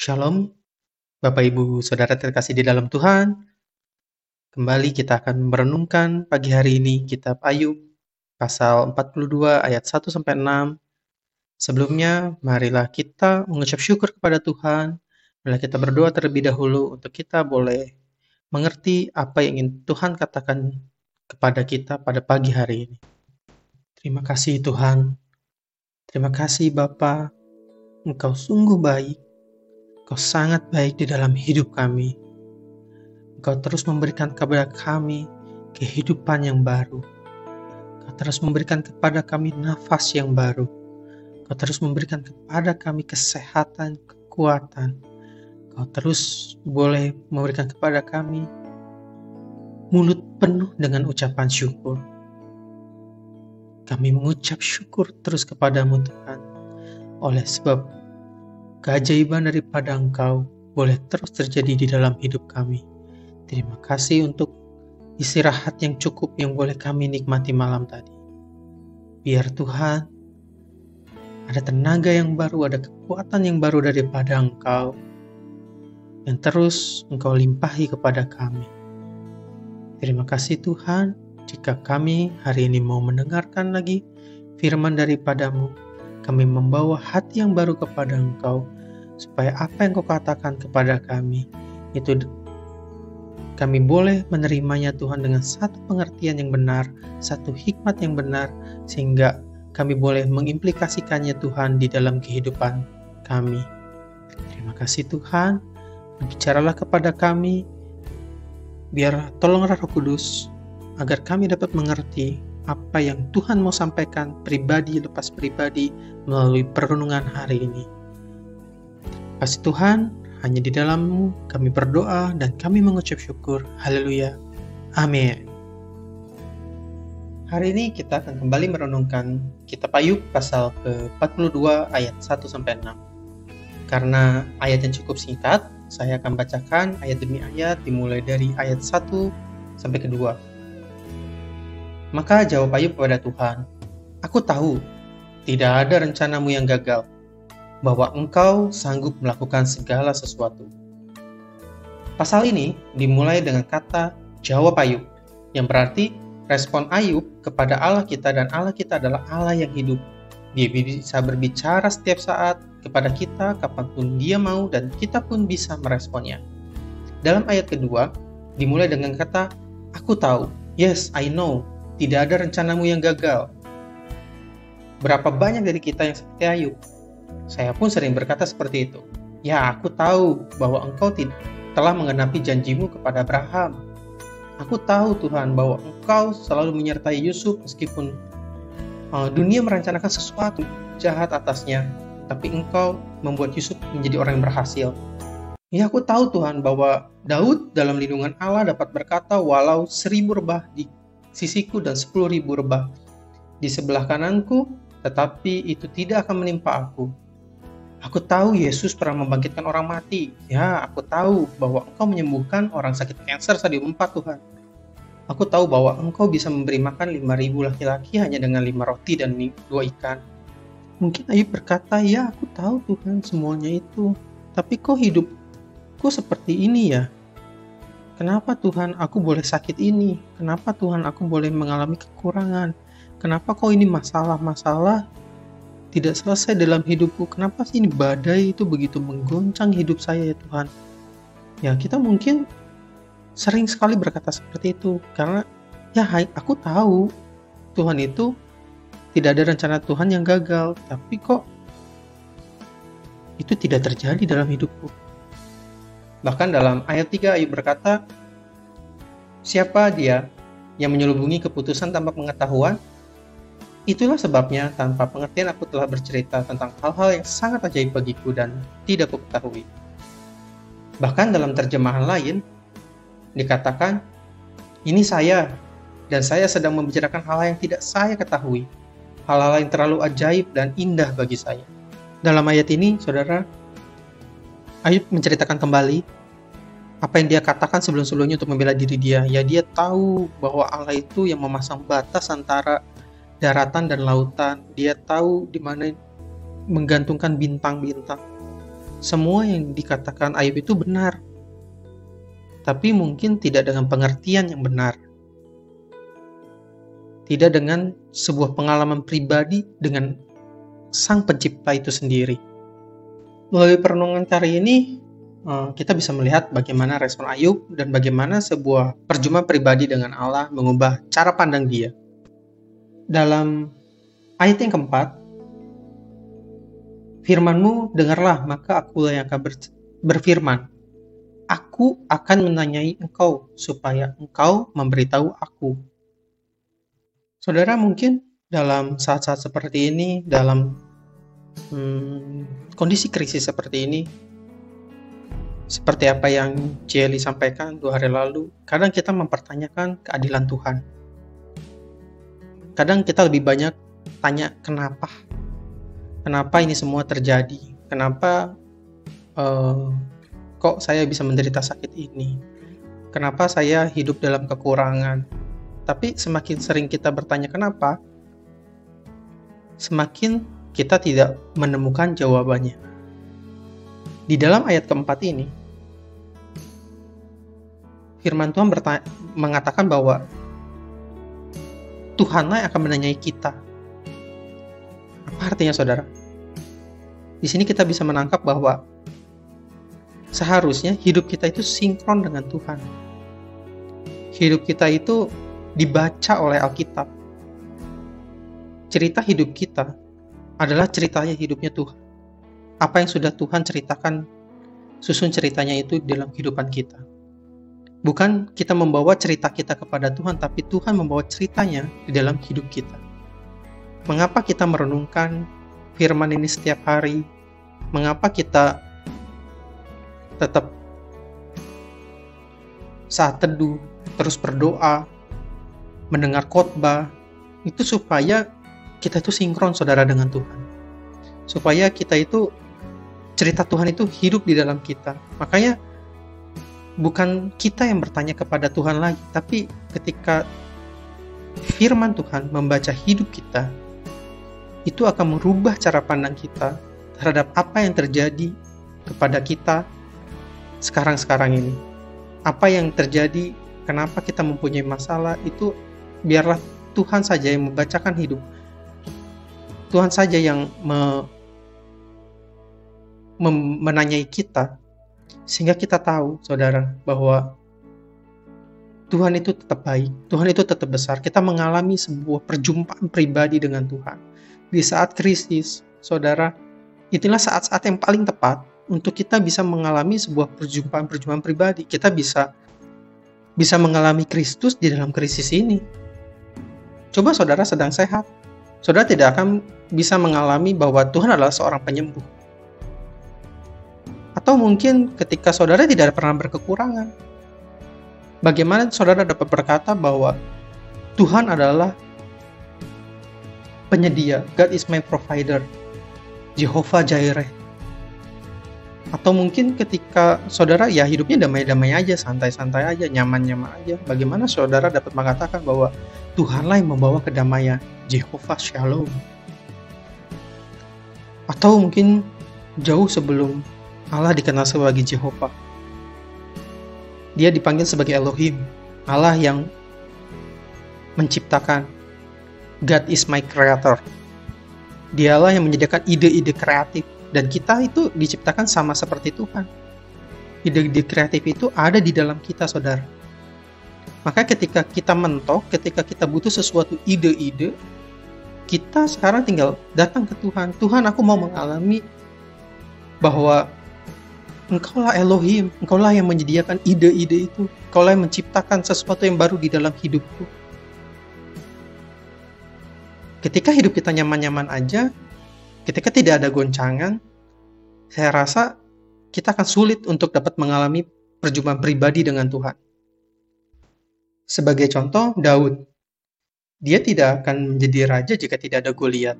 Shalom, Bapak Ibu Saudara terkasih di dalam Tuhan. Kembali kita akan merenungkan pagi hari ini kitab Ayub pasal 42 ayat 1 sampai 6. Sebelumnya, marilah kita mengucap syukur kepada Tuhan. Marilah kita berdoa terlebih dahulu untuk kita boleh mengerti apa yang ingin Tuhan katakan kepada kita pada pagi hari ini. Terima kasih Tuhan. Terima kasih Bapa. Engkau sungguh baik Engkau sangat baik di dalam hidup kami. Engkau terus memberikan kepada kami kehidupan yang baru. Engkau terus memberikan kepada kami nafas yang baru. Engkau terus memberikan kepada kami kesehatan, kekuatan. Engkau terus boleh memberikan kepada kami mulut penuh dengan ucapan syukur. Kami mengucap syukur terus kepadamu Tuhan. Oleh sebab keajaiban daripada Engkau boleh terus terjadi di dalam hidup kami. Terima kasih untuk istirahat yang cukup yang boleh kami nikmati malam tadi. Biar Tuhan ada tenaga yang baru, ada kekuatan yang baru daripada Engkau yang terus Engkau limpahi kepada kami. Terima kasih Tuhan, jika kami hari ini mau mendengarkan lagi firman daripadamu, kami membawa hati yang baru kepada Engkau, supaya apa yang Kau katakan kepada kami itu kami boleh menerimanya Tuhan dengan satu pengertian yang benar, satu hikmat yang benar, sehingga kami boleh mengimplikasikannya Tuhan di dalam kehidupan kami. Terima kasih Tuhan, bicaralah kepada kami, biar tolonglah Roh Kudus, agar kami dapat mengerti apa yang Tuhan mau sampaikan pribadi lepas pribadi melalui perenungan hari ini. Kasih Tuhan, hanya di dalammu kami berdoa dan kami mengucap syukur. Haleluya. Amin. Hari ini kita akan kembali merenungkan kitab Ayub pasal ke-42 ayat 1 sampai 6. Karena ayat yang cukup singkat, saya akan bacakan ayat demi ayat dimulai dari ayat 1 sampai kedua. Maka jawab Ayub kepada Tuhan, Aku tahu, tidak ada rencanamu yang gagal, bahwa engkau sanggup melakukan segala sesuatu. Pasal ini dimulai dengan kata jawab Ayub, yang berarti respon Ayub kepada Allah kita dan Allah kita adalah Allah yang hidup. Dia bisa berbicara setiap saat kepada kita kapan pun dia mau dan kita pun bisa meresponnya. Dalam ayat kedua, dimulai dengan kata, Aku tahu, yes, I know, tidak ada rencanamu yang gagal. Berapa banyak dari kita yang seperti Ayub? Saya pun sering berkata seperti itu. Ya, aku tahu bahwa engkau telah mengenapi janjimu kepada Abraham. Aku tahu Tuhan bahwa engkau selalu menyertai Yusuf meskipun uh, dunia merencanakan sesuatu jahat atasnya, tapi engkau membuat Yusuf menjadi orang yang berhasil. Ya aku tahu Tuhan bahwa Daud dalam lindungan Allah dapat berkata walau seribu rebah di sisiku dan sepuluh ribu rebah di sebelah kananku, tetapi itu tidak akan menimpa aku. Aku tahu Yesus pernah membangkitkan orang mati. Ya, aku tahu bahwa Engkau menyembuhkan orang sakit kanker stadium 4, Tuhan. Aku tahu bahwa Engkau bisa memberi makan 5.000 laki-laki hanya dengan 5 roti dan 2 ikan. Mungkin Ayub berkata, ya aku tahu Tuhan semuanya itu. Tapi kok hidupku seperti ini ya? Kenapa Tuhan aku boleh sakit ini? Kenapa Tuhan aku boleh mengalami kekurangan? Kenapa kok ini masalah-masalah tidak selesai dalam hidupku? Kenapa sih ini badai itu begitu menggoncang hidup saya ya Tuhan? Ya kita mungkin sering sekali berkata seperti itu karena ya aku tahu Tuhan itu tidak ada rencana Tuhan yang gagal, tapi kok itu tidak terjadi dalam hidupku. Bahkan dalam ayat 3 Ayub berkata, Siapa dia yang menyelubungi keputusan tanpa pengetahuan? Itulah sebabnya tanpa pengertian aku telah bercerita tentang hal-hal yang sangat ajaib bagiku dan tidak aku ketahui. Bahkan dalam terjemahan lain, dikatakan, ini saya, dan saya sedang membicarakan hal yang tidak saya ketahui, hal-hal yang terlalu ajaib dan indah bagi saya. Dalam ayat ini, saudara, Ayub menceritakan kembali apa yang dia katakan sebelum-sebelumnya untuk membela diri dia. Ya dia tahu bahwa Allah itu yang memasang batas antara daratan dan lautan. Dia tahu di mana menggantungkan bintang-bintang. semua yang dikatakan Ayub itu benar. Tapi mungkin tidak dengan pengertian yang benar. Tidak dengan sebuah pengalaman pribadi dengan sang pencipta itu sendiri. Melalui perenungan kali ini, eh, kita bisa melihat bagaimana respon Ayub dan bagaimana sebuah perjumpaan pribadi dengan Allah mengubah cara pandang dia. Dalam ayat yang keempat, firmanmu dengarlah, maka aku yang akan berfirman. Aku akan menanyai engkau, supaya engkau memberitahu aku. Saudara mungkin dalam saat-saat seperti ini, dalam hmm, kondisi krisis seperti ini, seperti apa yang Jelly sampaikan dua hari lalu, kadang kita mempertanyakan keadilan Tuhan. Kadang kita lebih banyak tanya kenapa, kenapa ini semua terjadi, kenapa uh, kok saya bisa menderita sakit ini, kenapa saya hidup dalam kekurangan. Tapi semakin sering kita bertanya kenapa, semakin kita tidak menemukan jawabannya. Di dalam ayat keempat ini, firman Tuhan mengatakan bahwa Tuhanlah yang akan menanyai kita. Apa artinya saudara? Di sini kita bisa menangkap bahwa seharusnya hidup kita itu sinkron dengan Tuhan. Hidup kita itu dibaca oleh Alkitab cerita hidup kita adalah ceritanya hidupnya Tuhan. Apa yang sudah Tuhan ceritakan, susun ceritanya itu dalam kehidupan kita. Bukan kita membawa cerita kita kepada Tuhan, tapi Tuhan membawa ceritanya di dalam hidup kita. Mengapa kita merenungkan firman ini setiap hari? Mengapa kita tetap saat teduh, terus berdoa, mendengar khotbah, itu supaya kita itu sinkron saudara dengan Tuhan. Supaya kita itu cerita Tuhan itu hidup di dalam kita. Makanya bukan kita yang bertanya kepada Tuhan lagi, tapi ketika firman Tuhan membaca hidup kita, itu akan merubah cara pandang kita terhadap apa yang terjadi kepada kita sekarang-sekarang ini. Apa yang terjadi, kenapa kita mempunyai masalah, itu biarlah Tuhan saja yang membacakan hidup Tuhan saja yang me, me, menanyai kita sehingga kita tahu saudara bahwa Tuhan itu tetap baik, Tuhan itu tetap besar. Kita mengalami sebuah perjumpaan pribadi dengan Tuhan. Di saat krisis, saudara, itulah saat-saat yang paling tepat untuk kita bisa mengalami sebuah perjumpaan-perjumpaan pribadi. Kita bisa bisa mengalami Kristus di dalam krisis ini. Coba saudara sedang sehat, saudara tidak akan bisa mengalami bahwa Tuhan adalah seorang penyembuh. Atau mungkin ketika saudara tidak pernah berkekurangan, bagaimana saudara dapat berkata bahwa Tuhan adalah penyedia, God is my provider, Jehovah Jireh. Atau mungkin ketika saudara ya hidupnya damai-damai aja, santai-santai aja, nyaman-nyaman aja. Bagaimana saudara dapat mengatakan bahwa Tuhanlah yang membawa kedamaian, Jehovah Shalom. Atau mungkin jauh sebelum Allah dikenal sebagai Jehovah. Dia dipanggil sebagai Elohim, Allah yang menciptakan. God is my creator. Dialah yang menyediakan ide-ide kreatif dan kita itu diciptakan sama seperti Tuhan. Ide-ide kreatif itu ada di dalam kita, saudara. Maka ketika kita mentok, ketika kita butuh sesuatu ide-ide, kita sekarang tinggal datang ke Tuhan. Tuhan, aku mau mengalami bahwa Engkaulah Elohim, Engkaulah yang menyediakan ide-ide itu, Engkaulah yang menciptakan sesuatu yang baru di dalam hidupku. Ketika hidup kita nyaman-nyaman aja, ketika tidak ada goncangan, saya rasa kita akan sulit untuk dapat mengalami perjumpaan pribadi dengan Tuhan. Sebagai contoh, Daud. Dia tidak akan menjadi raja jika tidak ada Goliat.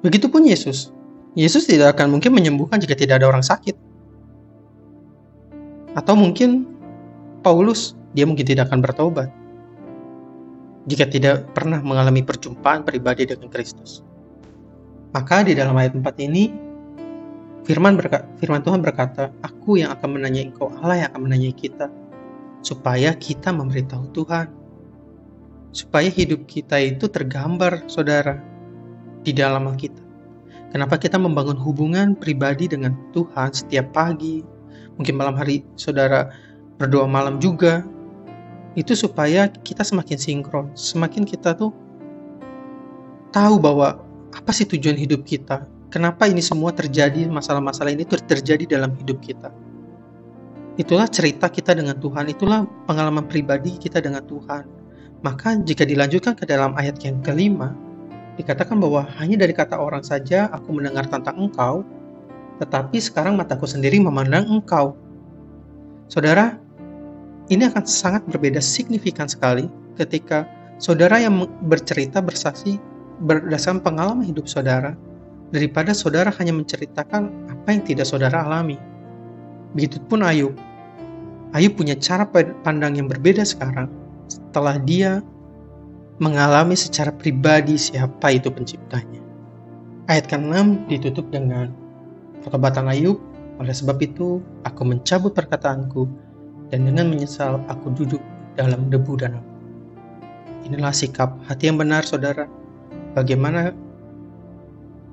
Begitupun Yesus. Yesus tidak akan mungkin menyembuhkan jika tidak ada orang sakit. Atau mungkin Paulus, dia mungkin tidak akan bertobat jika tidak pernah mengalami perjumpaan pribadi dengan Kristus. Maka di dalam ayat 4 ini, Firman, berkata, firman Tuhan berkata, Aku yang akan menanyai engkau, Allah yang akan menanyai kita, supaya kita memberitahu Tuhan. Supaya hidup kita itu tergambar, saudara, di dalam kita. Kenapa kita membangun hubungan pribadi dengan Tuhan setiap pagi, mungkin malam hari saudara berdoa malam juga, itu supaya kita semakin sinkron, semakin kita tuh tahu bahwa apa sih tujuan hidup kita, Kenapa ini semua terjadi, masalah-masalah ini terjadi dalam hidup kita? Itulah cerita kita dengan Tuhan, itulah pengalaman pribadi kita dengan Tuhan. Maka jika dilanjutkan ke dalam ayat yang kelima, dikatakan bahwa hanya dari kata orang saja aku mendengar tentang engkau, tetapi sekarang mataku sendiri memandang engkau. Saudara, ini akan sangat berbeda signifikan sekali ketika saudara yang bercerita bersaksi berdasarkan pengalaman hidup saudara daripada saudara hanya menceritakan apa yang tidak saudara alami. Begitupun Ayub. Ayub punya cara pandang yang berbeda sekarang setelah dia mengalami secara pribadi siapa itu penciptanya. Ayat ke-6 ditutup dengan pertobatan Ayub, oleh sebab itu aku mencabut perkataanku dan dengan menyesal aku duduk dalam debu dan abu. Inilah sikap hati yang benar saudara. Bagaimana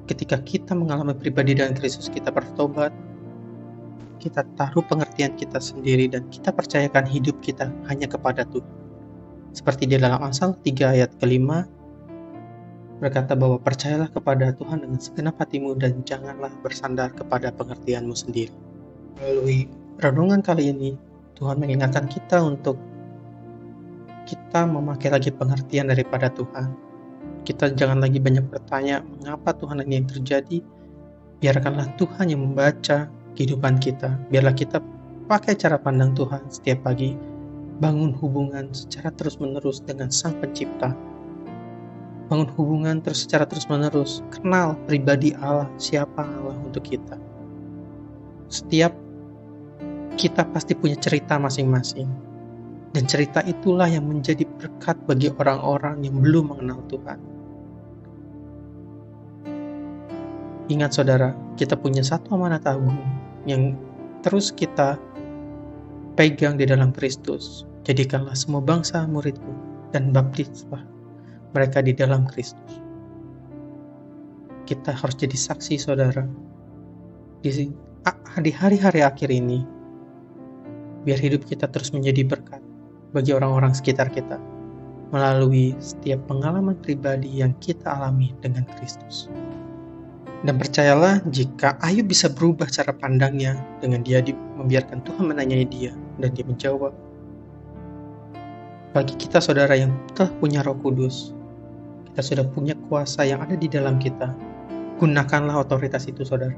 ketika kita mengalami pribadi dengan Kristus kita bertobat kita taruh pengertian kita sendiri dan kita percayakan hidup kita hanya kepada Tuhan seperti di dalam Amsal 3 ayat kelima berkata bahwa percayalah kepada Tuhan dengan segenap hatimu dan janganlah bersandar kepada pengertianmu sendiri melalui renungan kali ini Tuhan mengingatkan kita untuk kita memakai lagi pengertian daripada Tuhan kita jangan lagi banyak bertanya mengapa Tuhan ini yang terjadi. Biarkanlah Tuhan yang membaca kehidupan kita. Biarlah kita pakai cara pandang Tuhan setiap pagi. Bangun hubungan secara terus-menerus dengan Sang Pencipta. Bangun hubungan terus secara terus-menerus. Kenal pribadi Allah, siapa Allah untuk kita. Setiap kita pasti punya cerita masing-masing. Dan cerita itulah yang menjadi berkat bagi orang-orang yang belum mengenal Tuhan. Ingat saudara, kita punya satu amanat agung yang terus kita pegang di dalam Kristus. Jadikanlah semua bangsa muridku dan baptislah mereka di dalam Kristus. Kita harus jadi saksi saudara di, di hari-hari akhir ini biar hidup kita terus menjadi berkat bagi orang-orang sekitar kita melalui setiap pengalaman pribadi yang kita alami dengan Kristus. Dan percayalah jika Ayub bisa berubah cara pandangnya dengan dia membiarkan Tuhan menanyai dia dan dia menjawab. Bagi kita saudara yang telah punya roh kudus, kita sudah punya kuasa yang ada di dalam kita. Gunakanlah otoritas itu saudara.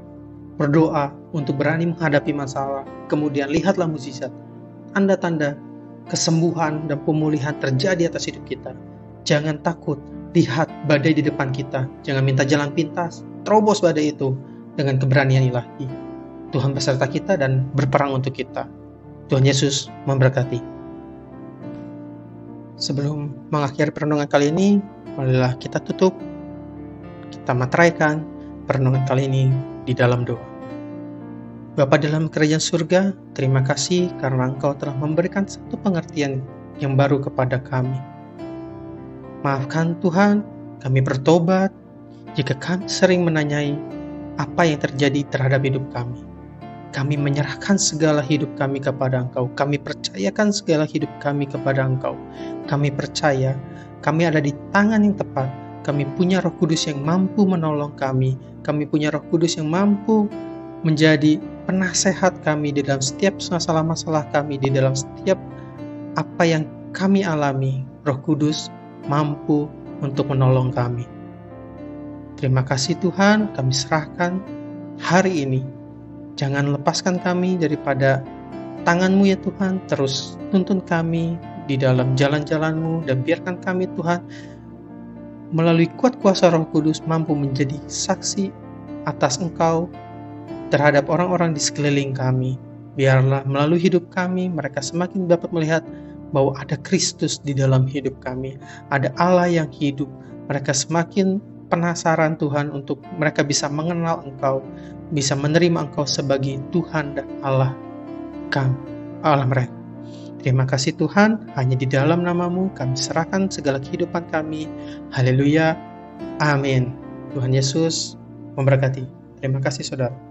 Berdoa untuk berani menghadapi masalah, kemudian lihatlah mukjizat, tanda-tanda kesembuhan dan pemulihan terjadi atas hidup kita. Jangan takut, lihat badai di depan kita. Jangan minta jalan pintas, terobos badai itu dengan keberanian ilahi. Tuhan beserta kita dan berperang untuk kita. Tuhan Yesus memberkati. Sebelum mengakhiri perenungan kali ini, marilah kita tutup, kita materaikan perenungan kali ini di dalam doa. Bapa dalam kerajaan surga, terima kasih karena Engkau telah memberikan satu pengertian yang baru kepada kami. Maafkan Tuhan, kami bertobat, jika kami sering menanyai apa yang terjadi terhadap hidup kami. Kami menyerahkan segala hidup kami kepada Engkau. Kami percayakan segala hidup kami kepada Engkau. Kami percaya kami ada di tangan yang tepat. Kami punya Roh Kudus yang mampu menolong kami. Kami punya Roh Kudus yang mampu menjadi penasehat kami di dalam setiap masalah-masalah kami, di dalam setiap apa yang kami alami. Roh Kudus mampu untuk menolong kami. Terima kasih Tuhan, kami serahkan hari ini. Jangan lepaskan kami daripada tanganmu ya Tuhan, terus tuntun kami di dalam jalan-jalanmu dan biarkan kami Tuhan melalui kuat kuasa roh kudus mampu menjadi saksi atas Engkau terhadap orang-orang di sekeliling kami. Biarlah melalui hidup kami mereka semakin dapat melihat bahwa ada Kristus di dalam hidup kami, ada Allah yang hidup. Mereka semakin penasaran Tuhan untuk mereka bisa mengenal Engkau, bisa menerima Engkau sebagai Tuhan dan Allah kami, Allah mereka. Terima kasih Tuhan, hanya di dalam namamu kami serahkan segala kehidupan kami. Haleluya. Amin. Tuhan Yesus memberkati. Terima kasih saudara.